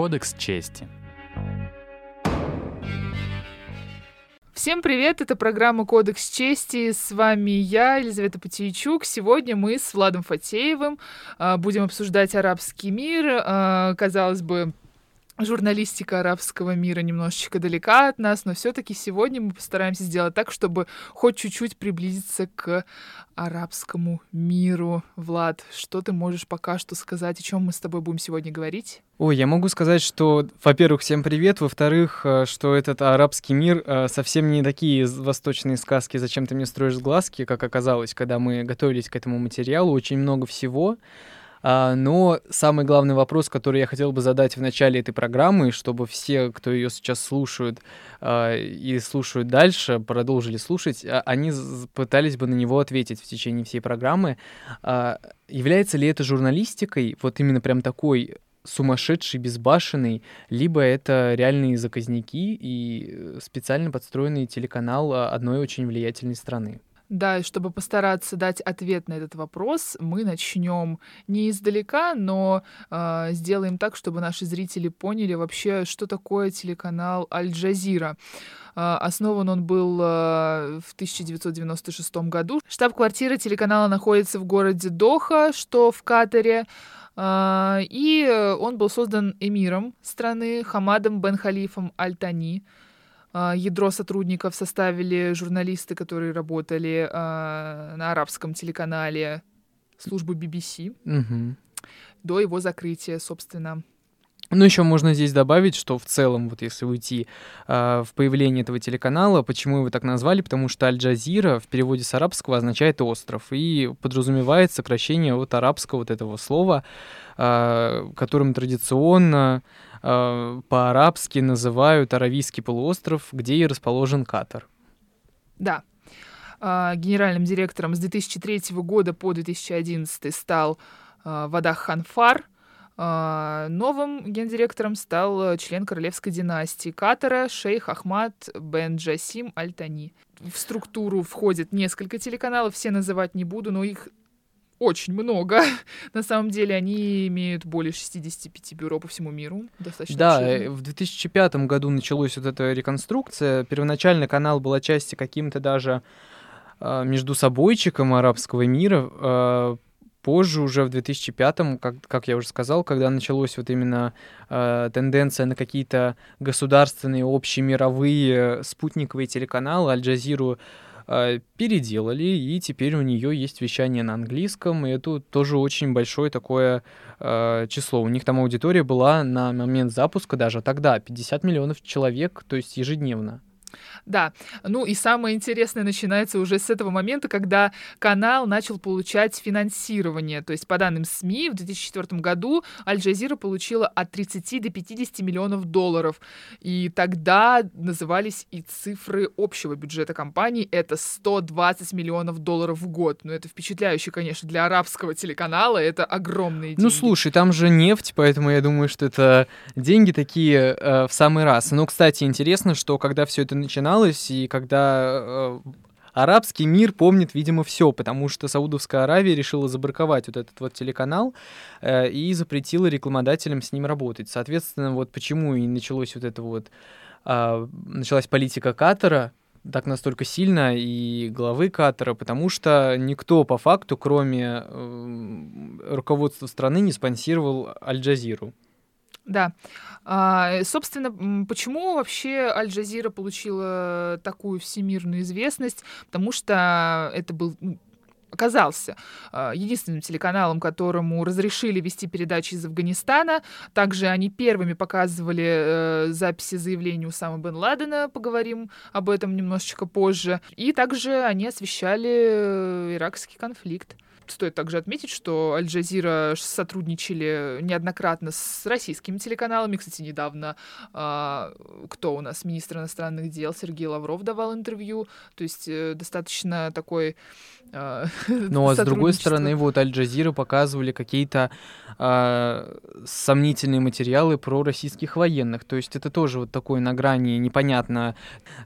Кодекс чести. Всем привет, это программа «Кодекс чести». С вами я, Елизавета Патиичук. Сегодня мы с Владом Фатеевым а, будем обсуждать арабский мир. А, казалось бы, журналистика арабского мира немножечко далека от нас, но все-таки сегодня мы постараемся сделать так, чтобы хоть чуть-чуть приблизиться к арабскому миру. Влад, что ты можешь пока что сказать, о чем мы с тобой будем сегодня говорить? Ой, я могу сказать, что, во-первых, всем привет, во-вторых, э, что этот арабский мир э, совсем не такие восточные сказки «Зачем ты мне строишь глазки», как оказалось, когда мы готовились к этому материалу, очень много всего. А, но самый главный вопрос, который я хотел бы задать в начале этой программы, чтобы все, кто ее сейчас слушают а, и слушают дальше, продолжили слушать, а, они пытались бы на него ответить в течение всей программы. Является ли это журналистикой, вот именно прям такой сумасшедший, безбашенный, либо это реальные заказники и специально подстроенный телеканал одной очень влиятельной страны? Да, и чтобы постараться дать ответ на этот вопрос, мы начнем не издалека, но э, сделаем так, чтобы наши зрители поняли вообще, что такое телеканал Аль-Джазира. Э, основан он был э, в 1996 году. Штаб-квартира телеканала находится в городе Доха, что в Катаре. И он был создан эмиром страны Хамадом бен Халифом Аль-Тани. А, ядро сотрудников составили журналисты, которые работали а, на арабском телеканале службы BBC угу. до его закрытия, собственно. Ну, еще можно здесь добавить, что в целом, вот если уйти э, в появление этого телеканала, почему его так назвали? Потому что Аль-Джазира в переводе с арабского означает остров и подразумевает сокращение от арабского вот этого слова, э, которым традиционно э, по-арабски называют Аравийский полуостров, где и расположен Катар. Да. Генеральным директором с 2003 года по 2011 стал Вадах Ханфар – новым гендиректором стал член королевской династии Катара шейх Ахмад бен Джасим Аль-Тани. В структуру входит несколько телеканалов, все называть не буду, но их очень много. На самом деле они имеют более 65 бюро по всему миру. Достаточно да, обширно. Э, в 2005 году началась вот эта реконструкция. Первоначально канал был отчасти каким-то даже э, между собойчиком арабского мира. Э, позже, уже в 2005-м, как, как я уже сказал, когда началась вот именно э, тенденция на какие-то государственные, общемировые спутниковые телеканалы, Аль-Джазиру э, переделали, и теперь у нее есть вещание на английском, и это тоже очень большое такое э, число. У них там аудитория была на момент запуска даже тогда 50 миллионов человек, то есть ежедневно. Да, ну и самое интересное начинается уже с этого момента, когда канал начал получать финансирование. То есть, по данным СМИ, в 2004 году Аль-Джазира получила от 30 до 50 миллионов долларов. И тогда назывались и цифры общего бюджета компании. Это 120 миллионов долларов в год. Ну, это впечатляюще, конечно, для арабского телеканала. Это огромные ну, деньги. Ну, слушай, там же нефть, поэтому я думаю, что это деньги такие э, в самый раз. Но, кстати, интересно, что когда все это начиналось, и когда э, арабский мир помнит, видимо, все, потому что Саудовская Аравия решила забраковать вот этот вот телеканал э, и запретила рекламодателям с ним работать. Соответственно, вот почему и началось вот это вот, э, началась политика Катара, так настолько сильно и главы Катара, потому что никто по факту, кроме э, руководства страны, не спонсировал Аль-Джазиру. Да. А, собственно, почему вообще Аль-Джазира получила такую всемирную известность? Потому что это был оказался э, единственным телеканалом, которому разрешили вести передачи из Афганистана. Также они первыми показывали э, записи заявлений Усама бен Ладена, поговорим об этом немножечко позже. И также они освещали э, иракский конфликт. Стоит также отметить, что Аль-Джазира сотрудничали неоднократно с российскими телеканалами. Кстати, недавно э, кто у нас, министр иностранных дел Сергей Лавров давал интервью. То есть э, достаточно такой э, Ну, а с другой стороны, вот Аль-Джазира показывали какие-то э, сомнительные материалы про российских военных. То есть это тоже вот такое на грани непонятно.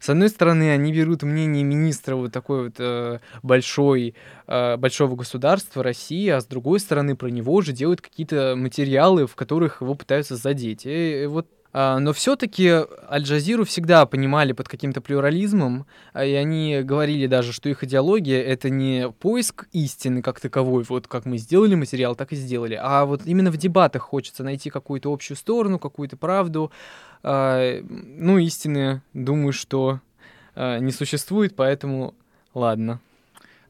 С одной стороны, они берут мнение министра вот такой вот э, большой, э, большого государства, государство, Россия, а с другой стороны про него же делают какие-то материалы, в которых его пытаются задеть. И вот а, но все-таки Аль-Джазиру всегда понимали под каким-то плюрализмом, а, и они говорили даже, что их идеология — это не поиск истины как таковой, вот как мы сделали материал, так и сделали, а вот именно в дебатах хочется найти какую-то общую сторону, какую-то правду. А, ну, истины, думаю, что не существует, поэтому ладно.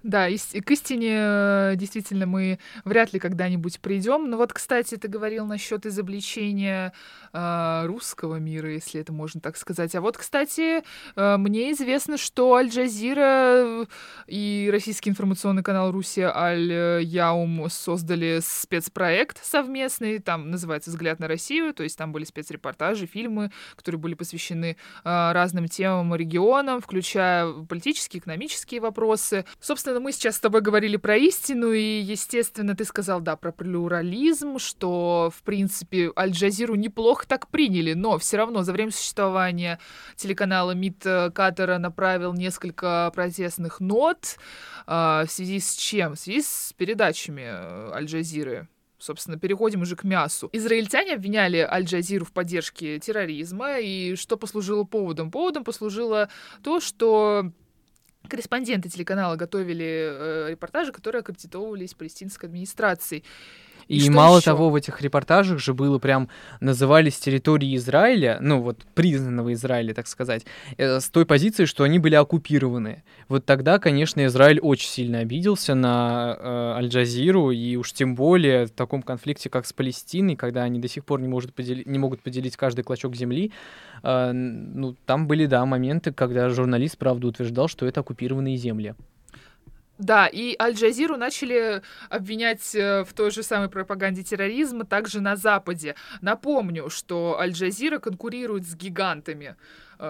Да, и к истине э, действительно мы вряд ли когда-нибудь придем. Но вот, кстати, ты говорил насчет изобличения э, русского мира, если это можно так сказать. А вот, кстати, э, мне известно, что Аль-Джазира и российский информационный канал Руси Аль-Яум создали спецпроект совместный, там называется «Взгляд на Россию», то есть там были спецрепортажи, фильмы, которые были посвящены э, разным темам и регионам, включая политические, экономические вопросы. Собственно, мы сейчас с тобой говорили про истину, и, естественно, ты сказал, да, про плюрализм, что, в принципе, Аль-Джазиру неплохо так приняли, но все равно за время существования телеканала МИД Катара направил несколько протестных нот э, в связи с чем? В связи с передачами э, Аль-Джазиры. Собственно, переходим уже к мясу. Израильтяне обвиняли Аль-Джазиру в поддержке терроризма, и что послужило поводом? Поводом послужило то, что корреспонденты телеканала готовили э, репортажи, которые аккредитовывались палестинской администрацией. И, и мало еще? того, в этих репортажах же было прям назывались территории Израиля, ну вот признанного Израиля, так сказать, э, с той позиции, что они были оккупированы. Вот тогда, конечно, Израиль очень сильно обиделся на э, Аль-Джазиру, и уж тем более в таком конфликте, как с Палестиной, когда они до сих пор не, может подели- не могут поделить каждый клочок земли, э, ну там были, да, моменты, когда журналист, правда, утверждал, что это оккупированные земли. Да, и Аль-Джазиру начали обвинять э, в той же самой пропаганде терроризма также на Западе. Напомню, что Аль-Джазира конкурирует с гигантами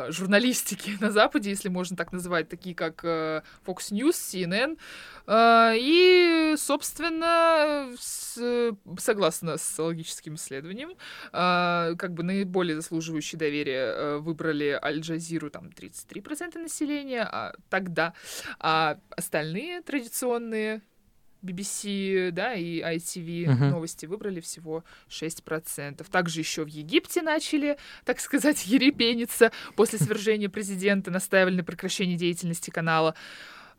журналистики на Западе, если можно так называть, такие как э, Fox News, CNN. Э, и, собственно, с, согласно с логическим исследованием, э, как бы наиболее заслуживающие доверия э, выбрали Аль-Джазиру там 33% населения, а тогда, а остальные традиционные BBC, да, и ITV uh-huh. новости выбрали всего 6%. Также еще в Египте начали, так сказать, ерепениться после свержения президента, настаивали на прекращении деятельности канала.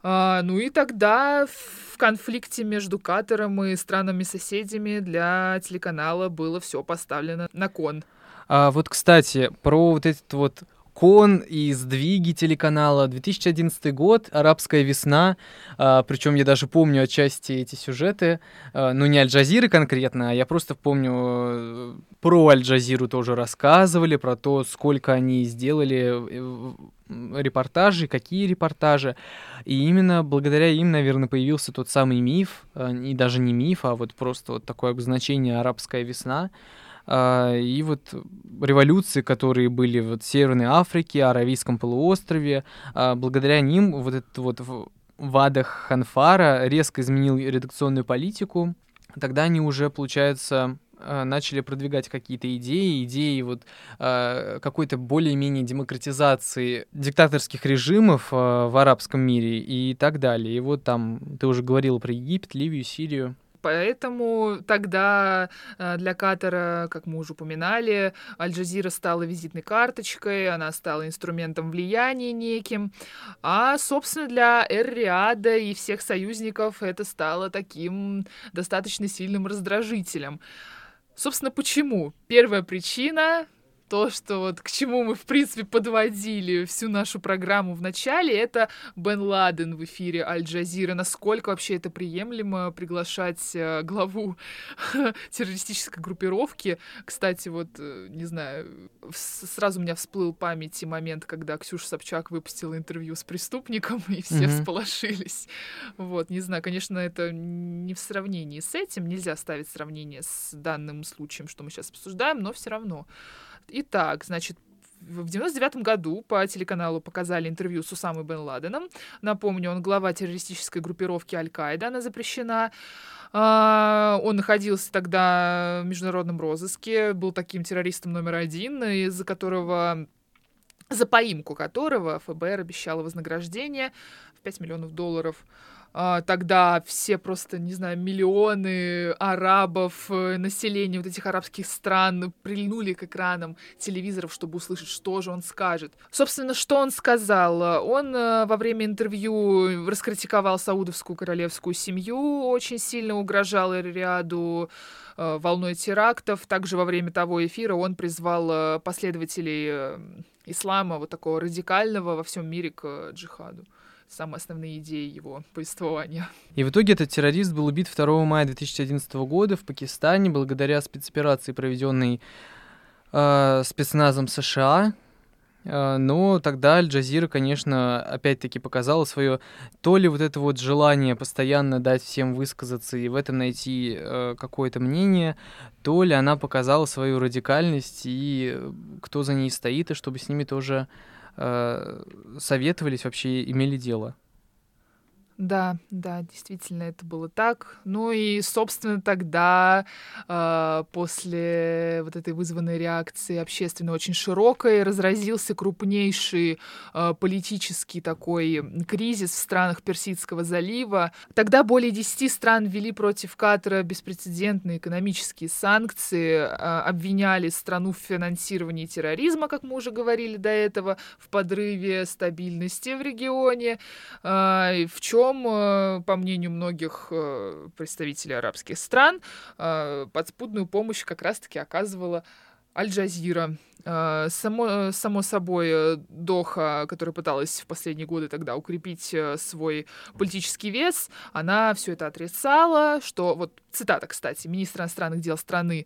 А, ну и тогда в конфликте между Катаром и странами-соседями для телеканала было все поставлено на кон. А вот, кстати, про вот этот вот кон и сдвиги телеканала. 2011 год, арабская весна, а, причем я даже помню отчасти эти сюжеты, а, ну не Аль-Джазиры конкретно, а я просто помню э, про Аль-Джазиру тоже рассказывали, про то, сколько они сделали э, репортажи, какие репортажи. И именно благодаря им, наверное, появился тот самый миф, а, и даже не миф, а вот просто вот такое обозначение «арабская весна», и вот революции, которые были вот в Северной Африке, Аравийском полуострове, а, благодаря ним вот этот вот Вадах Ханфара резко изменил редакционную политику. Тогда они уже, получается, а, начали продвигать какие-то идеи, идеи вот какой-то более-менее демократизации диктаторских режимов в арабском мире и так далее. И вот там ты уже говорил про Египет, Ливию, Сирию. Поэтому тогда э, для Катара, как мы уже упоминали, Аль-Джазира стала визитной карточкой, она стала инструментом влияния неким, а, собственно, для Эр-Риада и всех союзников это стало таким достаточно сильным раздражителем. Собственно, почему? Первая причина то, что вот к чему мы, в принципе, подводили всю нашу программу в начале, это Бен Ладен в эфире Аль-Джазира. Насколько вообще это приемлемо приглашать э, главу террористической группировки? Кстати, вот, э, не знаю, сразу у меня всплыл памяти момент, когда Ксюша Собчак выпустила интервью с преступником, и все mm-hmm. всполошились. Вот, не знаю, конечно, это не в сравнении с этим, нельзя ставить сравнение с данным случаем, что мы сейчас обсуждаем, но все равно. Итак, значит, в 99 году по телеканалу показали интервью с Усамой Бен Ладеном. Напомню, он глава террористической группировки Аль-Каида, она запрещена. А, он находился тогда в международном розыске, был таким террористом номер один, из-за которого за поимку которого ФБР обещало вознаграждение в 5 миллионов долларов. А, тогда все просто, не знаю, миллионы арабов, э, населения вот этих арабских стран прильнули к экранам телевизоров, чтобы услышать, что же он скажет. Собственно, что он сказал? Он э, во время интервью раскритиковал саудовскую королевскую семью, очень сильно угрожал Риаду э, волной терактов. Также во время того эфира он призвал последователей ислама, вот такого радикального во всем мире к джихаду самые основные идеи его повествования. И в итоге этот террорист был убит 2 мая 2011 года в Пакистане благодаря спецоперации, проведенной э, спецназом США. Э, но тогда Аль-Джазира, конечно, опять-таки показала свое то ли вот это вот желание постоянно дать всем высказаться и в этом найти э, какое-то мнение, то ли она показала свою радикальность и кто за ней стоит, и чтобы с ними тоже советовались, вообще имели дело. Да, да, действительно, это было так. Ну и, собственно, тогда, э, после вот этой вызванной реакции общественно очень широкой, разразился крупнейший э, политический такой кризис в странах Персидского залива. Тогда более 10 стран ввели против Катара беспрецедентные экономические санкции, э, обвиняли страну в финансировании терроризма, как мы уже говорили до этого, в подрыве стабильности в регионе, э, в чем чем, э, по мнению многих э, представителей арабских стран, э, подспудную помощь как раз-таки оказывала Аль-Джазира. Само, само собой, Доха, которая пыталась в последние годы тогда укрепить свой политический вес, она все это отрицала, что, вот цитата, кстати, министр иностранных дел страны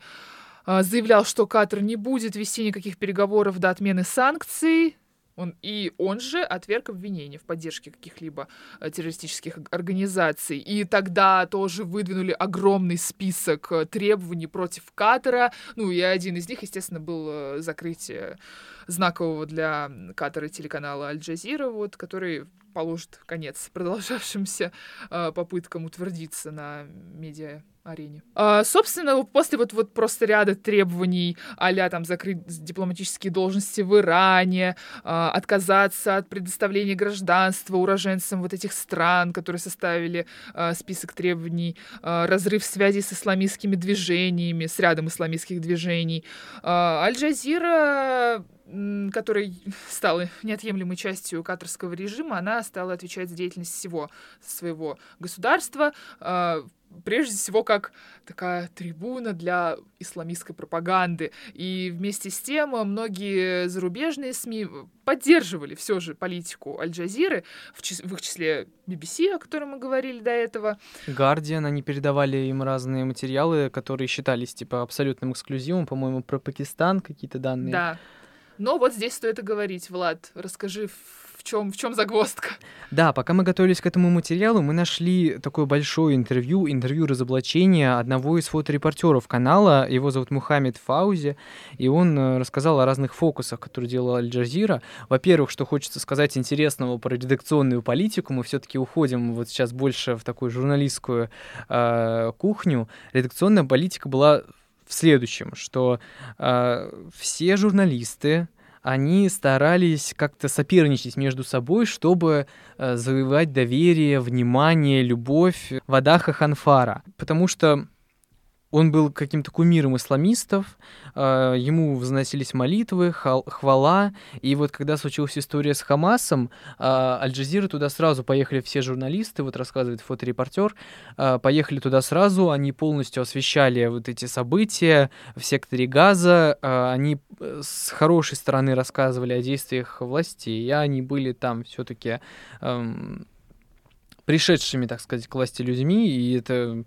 заявлял, что Катар не будет вести никаких переговоров до отмены санкций, он, и он же отверг обвинения в поддержке каких-либо э, террористических организаций. И тогда тоже выдвинули огромный список э, требований против Катара. Ну, и один из них, естественно, был э, закрытие знакового для Катара телеканала Аль-Джазира, вот, который положит конец продолжавшимся э, попыткам утвердиться на медиа арене. А, собственно, после вот, вот просто ряда требований а там закрыть дипломатические должности в Иране, а, отказаться от предоставления гражданства уроженцам вот этих стран, которые составили а, список требований, а, разрыв связи с исламистскими движениями, с рядом исламистских движений. А, Аль-Джазира который стал неотъемлемой частью катарского режима, она стала отвечать за деятельность всего своего государства, а, прежде всего как такая трибуна для исламистской пропаганды. И вместе с тем многие зарубежные СМИ поддерживали все же политику Аль-Джазиры, в, в их числе BBC, о котором мы говорили до этого. Guardian, они передавали им разные материалы, которые считались типа абсолютным эксклюзивом, по-моему, про Пакистан какие-то данные. Да. Но вот здесь стоит и говорить, Влад, расскажи, в чем, в чем загвоздка? Да, пока мы готовились к этому материалу, мы нашли такое большое интервью, интервью разоблачения одного из фоторепортеров канала. Его зовут Мухаммед Фаузи, и он э, рассказал о разных фокусах, которые делала Аль-Джазира. Во-первых, что хочется сказать интересного про редакционную политику, мы все-таки уходим вот сейчас больше в такую журналистскую э, кухню. Редакционная политика была в следующем, что э, все журналисты, они старались как-то соперничать между собой, чтобы э, завоевать доверие, внимание, любовь Вадаха Ханфара. Потому что он был каким-то кумиром исламистов, э, ему возносились молитвы, хвала, и вот когда случилась история с Хамасом, э, Аль-Джазира туда сразу поехали все журналисты, вот рассказывает фоторепортер, э, поехали туда сразу, они полностью освещали вот эти события в секторе Газа, э, они с хорошей стороны рассказывали о действиях властей, и они были там все-таки... Э, пришедшими, так сказать, к власти людьми, и это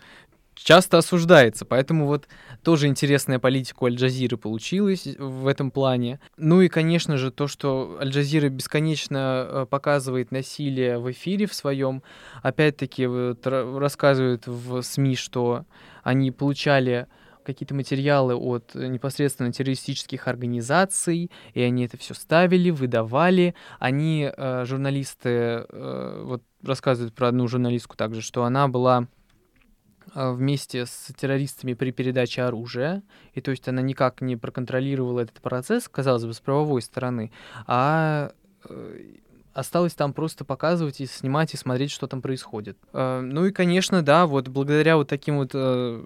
часто осуждается. Поэтому вот тоже интересная политика у Аль-Джазиры получилась в этом плане. Ну и, конечно же, то, что Аль-Джазира бесконечно э, показывает насилие в эфире в своем. Опять-таки вот, рассказывают в СМИ, что они получали какие-то материалы от непосредственно террористических организаций, и они это все ставили, выдавали. Они, э, журналисты, э, вот рассказывают про одну журналистку также, что она была вместе с террористами при передаче оружия, и то есть она никак не проконтролировала этот процесс, казалось бы, с правовой стороны, а э, осталось там просто показывать и снимать и смотреть, что там происходит. Э, ну и, конечно, да, вот благодаря вот таким вот, э,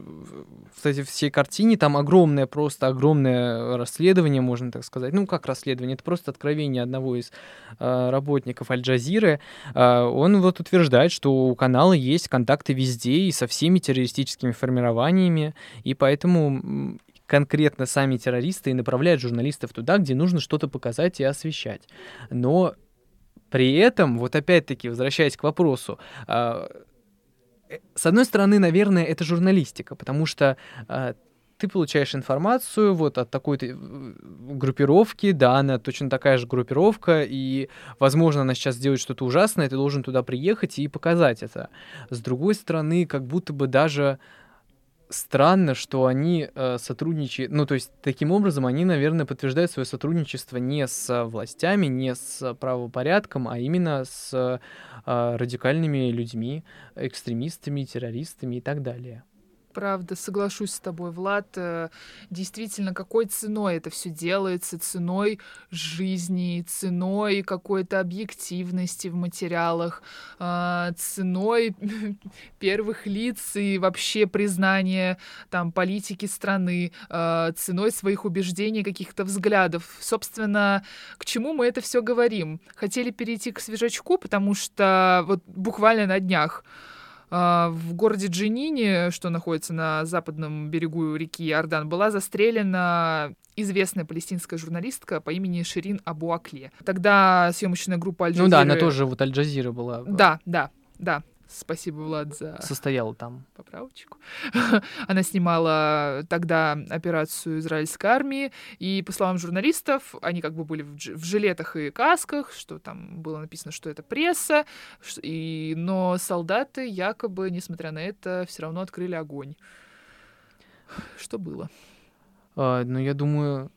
кстати, всей картине, там огромное, просто огромное расследование, можно так сказать. Ну, как расследование? Это просто откровение одного из э, работников Аль-Джазиры. Он вот утверждает, что у канала есть контакты везде и со всеми террористическими формированиями, и поэтому конкретно сами террористы и направляют журналистов туда, где нужно что-то показать и освещать. Но при этом, вот опять-таки, возвращаясь к вопросу, а, э, с одной стороны, наверное, это журналистика, потому что а, ты получаешь информацию вот от такой-то э, группировки, да, она точно такая же группировка, и, возможно, она сейчас делает что-то ужасное, ты должен туда приехать и показать это. С другой стороны, как будто бы даже странно, что они э, сотрудничают, ну, то есть, таким образом, они, наверное, подтверждают свое сотрудничество не с властями, не с правопорядком, а именно с э, радикальными людьми, экстремистами, террористами и так далее правда, соглашусь с тобой, Влад. Э, действительно, какой ценой это все делается? Ценой жизни, ценой какой-то объективности в материалах, э, ценой первых лиц и вообще признания там политики страны, э, ценой своих убеждений, каких-то взглядов. Собственно, к чему мы это все говорим? Хотели перейти к свежачку, потому что вот буквально на днях в городе Джинине, что находится на западном берегу реки Иордан, была застрелена известная палестинская журналистка по имени Ширин Абу Акле. Тогда съемочная группа Аль-Джазиры... Ну да, она тоже вот Аль-Джазира была. Да, да, да. Спасибо, Влад, за... Состояла там. Поправочку. Она снимала тогда операцию израильской армии, и, по словам журналистов, они как бы были в, дж- в жилетах и касках, что там было написано, что это пресса, и... но солдаты якобы, несмотря на это, все равно открыли огонь. Что было? А, ну, я думаю,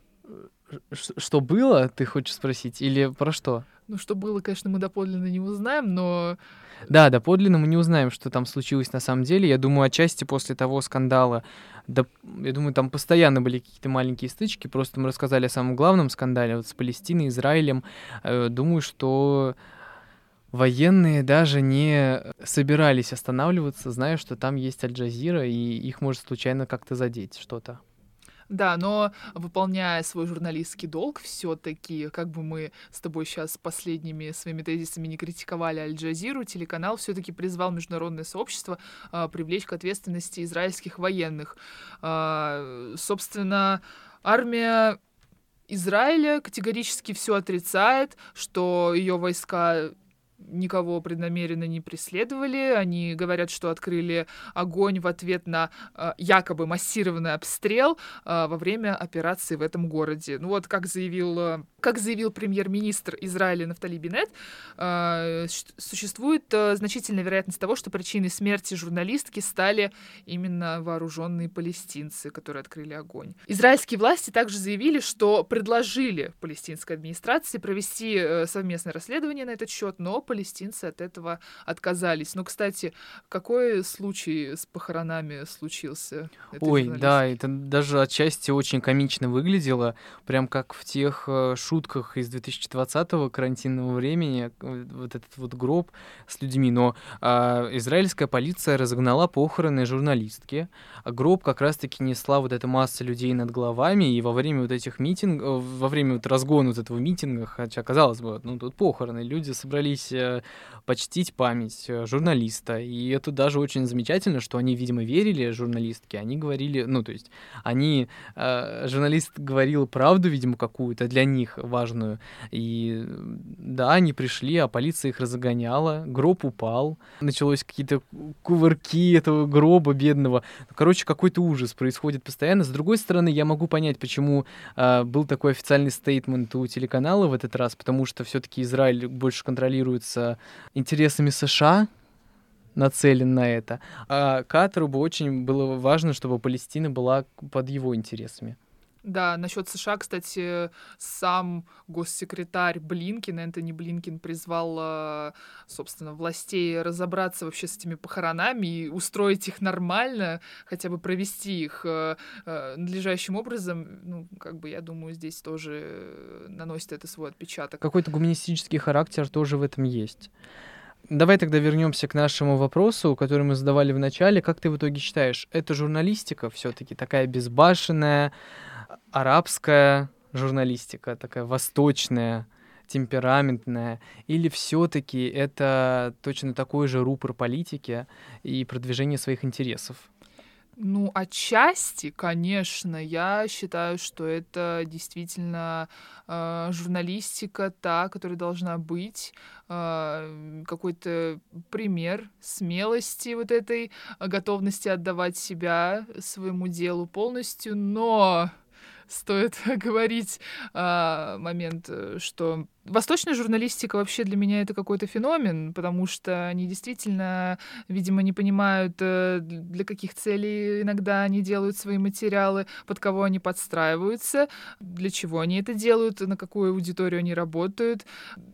что было, ты хочешь спросить, или про что? Ну, что было, конечно, мы доподлинно не узнаем, но... Да, доподлинно мы не узнаем, что там случилось на самом деле. Я думаю, отчасти после того скандала, да, я думаю, там постоянно были какие-то маленькие стычки, просто мы рассказали о самом главном скандале вот с Палестиной, Израилем. Э, думаю, что военные даже не собирались останавливаться, зная, что там есть Аль-Джазира, и их может случайно как-то задеть что-то. Да, но выполняя свой журналистский долг, все-таки, как бы мы с тобой сейчас последними своими тезисами не критиковали Аль-Джазиру, телеканал все-таки призвал международное сообщество а, привлечь к ответственности израильских военных. А, собственно, армия Израиля категорически все отрицает, что ее войска никого преднамеренно не преследовали. Они говорят, что открыли огонь в ответ на э, якобы массированный обстрел э, во время операции в этом городе. Ну вот, как заявил, э, как заявил премьер-министр Израиля Нафтали Бинет, э, существует э, значительная вероятность того, что причиной смерти журналистки стали именно вооруженные палестинцы, которые открыли огонь. Израильские власти также заявили, что предложили палестинской администрации провести э, совместное расследование на этот счет, но палестинцы от этого отказались. Ну, кстати, какой случай с похоронами случился? Ой, да, это даже отчасти очень комично выглядело, прям как в тех э, шутках из 2020-го карантинного времени, вот этот вот гроб с людьми. Но э, израильская полиция разогнала похороны журналистки, а гроб как раз-таки несла вот эта масса людей над головами, и во время вот этих митингов, во время вот разгона вот этого митинга, хотя, казалось бы, ну, тут похороны, люди собрались Э, почтить память э, журналиста. И это даже очень замечательно, что они, видимо, верили журналистке. Они говорили, ну, то есть, они, э, журналист говорил правду, видимо, какую-то для них важную. И да, они пришли, а полиция их разгоняла, гроб упал, началось какие-то кувырки этого гроба бедного. Короче, какой-то ужас происходит постоянно. С другой стороны, я могу понять, почему э, был такой официальный стейтмент у телеканала в этот раз, потому что все-таки Израиль больше контролирует с интересами США, нацелен на это. А Катару бы очень было важно, чтобы Палестина была под его интересами. Да, насчет США, кстати, сам госсекретарь Блинкин, Энтони Блинкин, призвал, э, собственно, властей разобраться вообще с этими похоронами и устроить их нормально, хотя бы провести их э, э, надлежащим образом. Ну, как бы, я думаю, здесь тоже наносит это свой отпечаток. Какой-то гуманистический характер тоже в этом есть. Давай тогда вернемся к нашему вопросу, который мы задавали в начале. Как ты в итоге считаешь, это журналистика все-таки такая безбашенная, арабская журналистика, такая восточная, темпераментная, или все-таки это точно такой же рупор политики и продвижение своих интересов? Ну, отчасти, конечно, я считаю, что это действительно э, журналистика та, которая должна быть, э, какой-то пример смелости вот этой, готовности отдавать себя своему делу полностью, но стоит говорить а, момент, э, что Восточная журналистика вообще для меня это какой-то феномен, потому что они действительно, видимо, не понимают, э, для каких целей иногда они делают свои материалы, под кого они подстраиваются, для чего они это делают, на какую аудиторию они работают,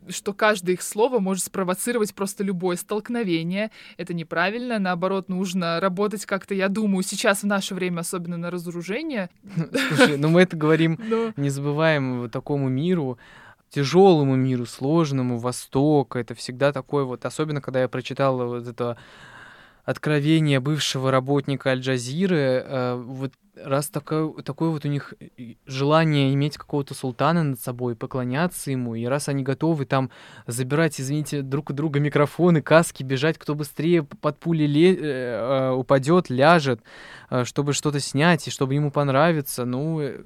что каждое их слово может спровоцировать просто любое столкновение. Это неправильно, наоборот, нужно работать как-то, я думаю, сейчас в наше время, особенно на разоружение. Слушай, ну мы это говорим, не забываем такому миру, тяжелому миру, сложному, Востока. Это всегда такой вот, особенно когда я прочитал вот это откровение бывшего работника Аль-Джазиры, э, вот раз такое, такое вот у них желание иметь какого-то султана над собой, поклоняться ему, и раз они готовы там забирать, извините, друг у друга микрофоны, каски, бежать, кто быстрее под пули ле- э, э, упадет, ляжет, э, чтобы что-то снять, и чтобы ему понравится, ну, э,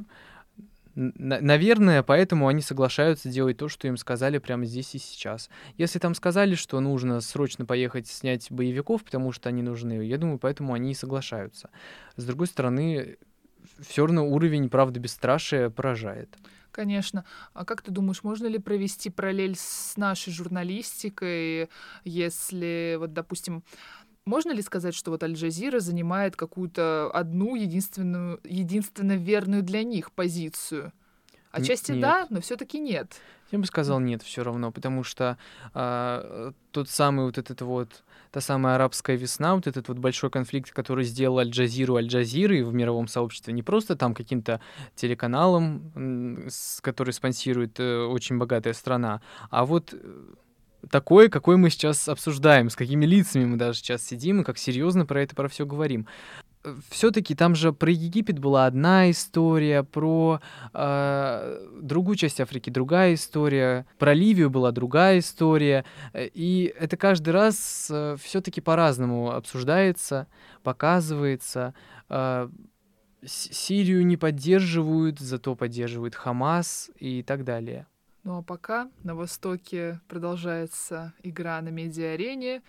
Наверное, поэтому они соглашаются делать то, что им сказали прямо здесь и сейчас. Если там сказали, что нужно срочно поехать снять боевиков, потому что они нужны, я думаю, поэтому они и соглашаются. С другой стороны, все равно уровень правды бесстрашия поражает. Конечно. А как ты думаешь, можно ли провести параллель с нашей журналистикой, если, вот, допустим, можно ли сказать, что вот Аль-Джазира занимает какую-то одну единственную, единственно верную для них позицию? Отчасти нет. да, но все-таки нет. Я бы сказал нет, все равно, потому что э, тот самый вот этот вот та самая арабская весна, вот этот вот большой конфликт, который сделал Аль-Джазиру Аль-Джазиры в мировом сообществе, не просто там каким-то телеканалом, с, который спонсирует э, очень богатая страна, а вот э, такой, какой мы сейчас обсуждаем, с какими лицами мы даже сейчас сидим и как серьезно про это, про все говорим. Все-таки там же про Египет была одна история, про э, другую часть Африки другая история, про Ливию была другая история, и это каждый раз э, все-таки по-разному обсуждается, показывается. Э, Сирию не поддерживают, зато поддерживают Хамас и так далее. Ну а пока на Востоке продолжается игра на медиа-арене,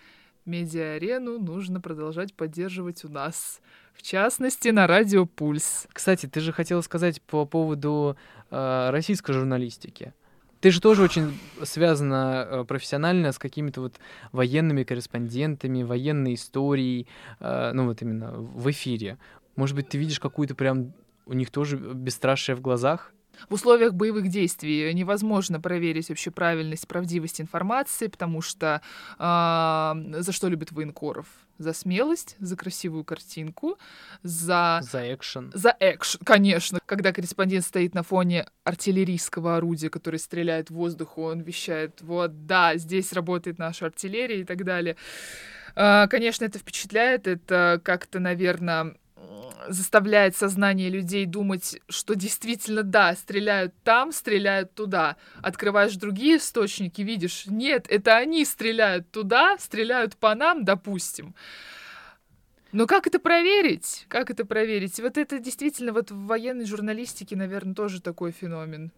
медиа-арену нужно продолжать поддерживать у нас. В частности, на радио «Пульс». Кстати, ты же хотела сказать по поводу э, российской журналистики. Ты же тоже очень связана э, профессионально с какими-то вот военными корреспондентами, военной историей, э, ну вот именно в эфире. Может быть, ты видишь какую-то прям у них тоже бесстрашие в глазах? В условиях боевых действий невозможно проверить вообще правильность, правдивость информации, потому что э, за что любят военкоров? За смелость, за красивую картинку, за... За экшен. За экшен, конечно. Когда корреспондент стоит на фоне артиллерийского орудия, которое стреляет в воздух, он вещает, вот, да, здесь работает наша артиллерия и так далее. Э, конечно, это впечатляет, это как-то, наверное, заставляет сознание людей думать, что действительно, да, стреляют там, стреляют туда. Открываешь другие источники, видишь, нет, это они стреляют туда, стреляют по нам, допустим. Но как это проверить? Как это проверить? Вот это действительно вот в военной журналистике, наверное, тоже такой феномен.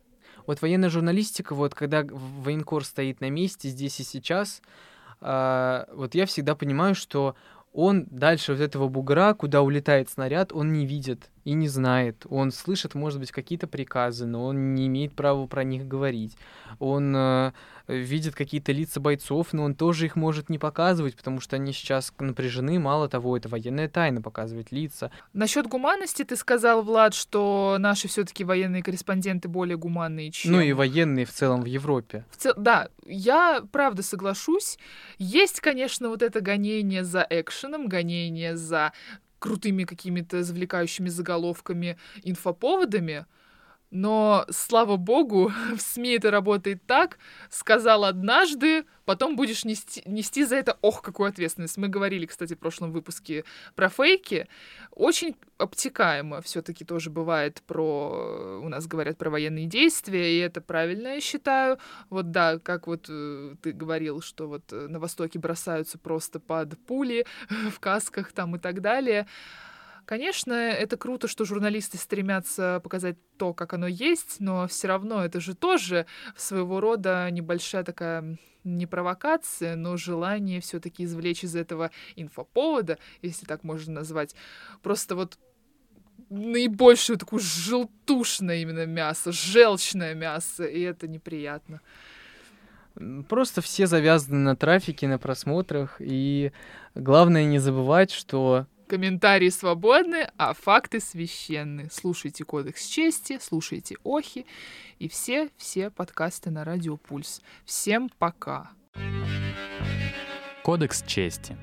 Вот военная журналистика, вот когда военкор стоит на месте здесь и сейчас, э, вот я всегда понимаю, что он дальше вот этого бугра, куда улетает снаряд, он не видит. И не знает. Он слышит, может быть, какие-то приказы, но он не имеет права про них говорить. Он э, видит какие-то лица бойцов, но он тоже их может не показывать, потому что они сейчас напряжены. Мало того, это военная тайна показывать лица. Насчет гуманности ты сказал, Влад, что наши все-таки военные корреспонденты более гуманные, чем... Ну и военные в целом в Европе. В цел... Да, я правда соглашусь. Есть, конечно, вот это гонение за экшеном, гонение за крутыми какими-то завлекающими заголовками, инфоповодами, но, слава богу, в СМИ это работает так. Сказал однажды, потом будешь нести, нести за это, ох, какую ответственность. Мы говорили, кстати, в прошлом выпуске про фейки. Очень обтекаемо все-таки тоже бывает про... У нас говорят про военные действия, и это правильно, я считаю. Вот да, как вот э, ты говорил, что вот э, на Востоке бросаются просто под пули в касках там и так далее. Конечно, это круто, что журналисты стремятся показать то, как оно есть, но все равно это же тоже своего рода небольшая такая не провокация, но желание все-таки извлечь из этого инфоповода, если так можно назвать, просто вот наибольшую такую желтушное именно мясо, желчное мясо, и это неприятно. Просто все завязаны на трафике, на просмотрах, и главное не забывать, что Комментарии свободны, а факты священны. Слушайте Кодекс чести, слушайте Охи и все-все подкасты на Радио Пульс. Всем пока. Кодекс чести.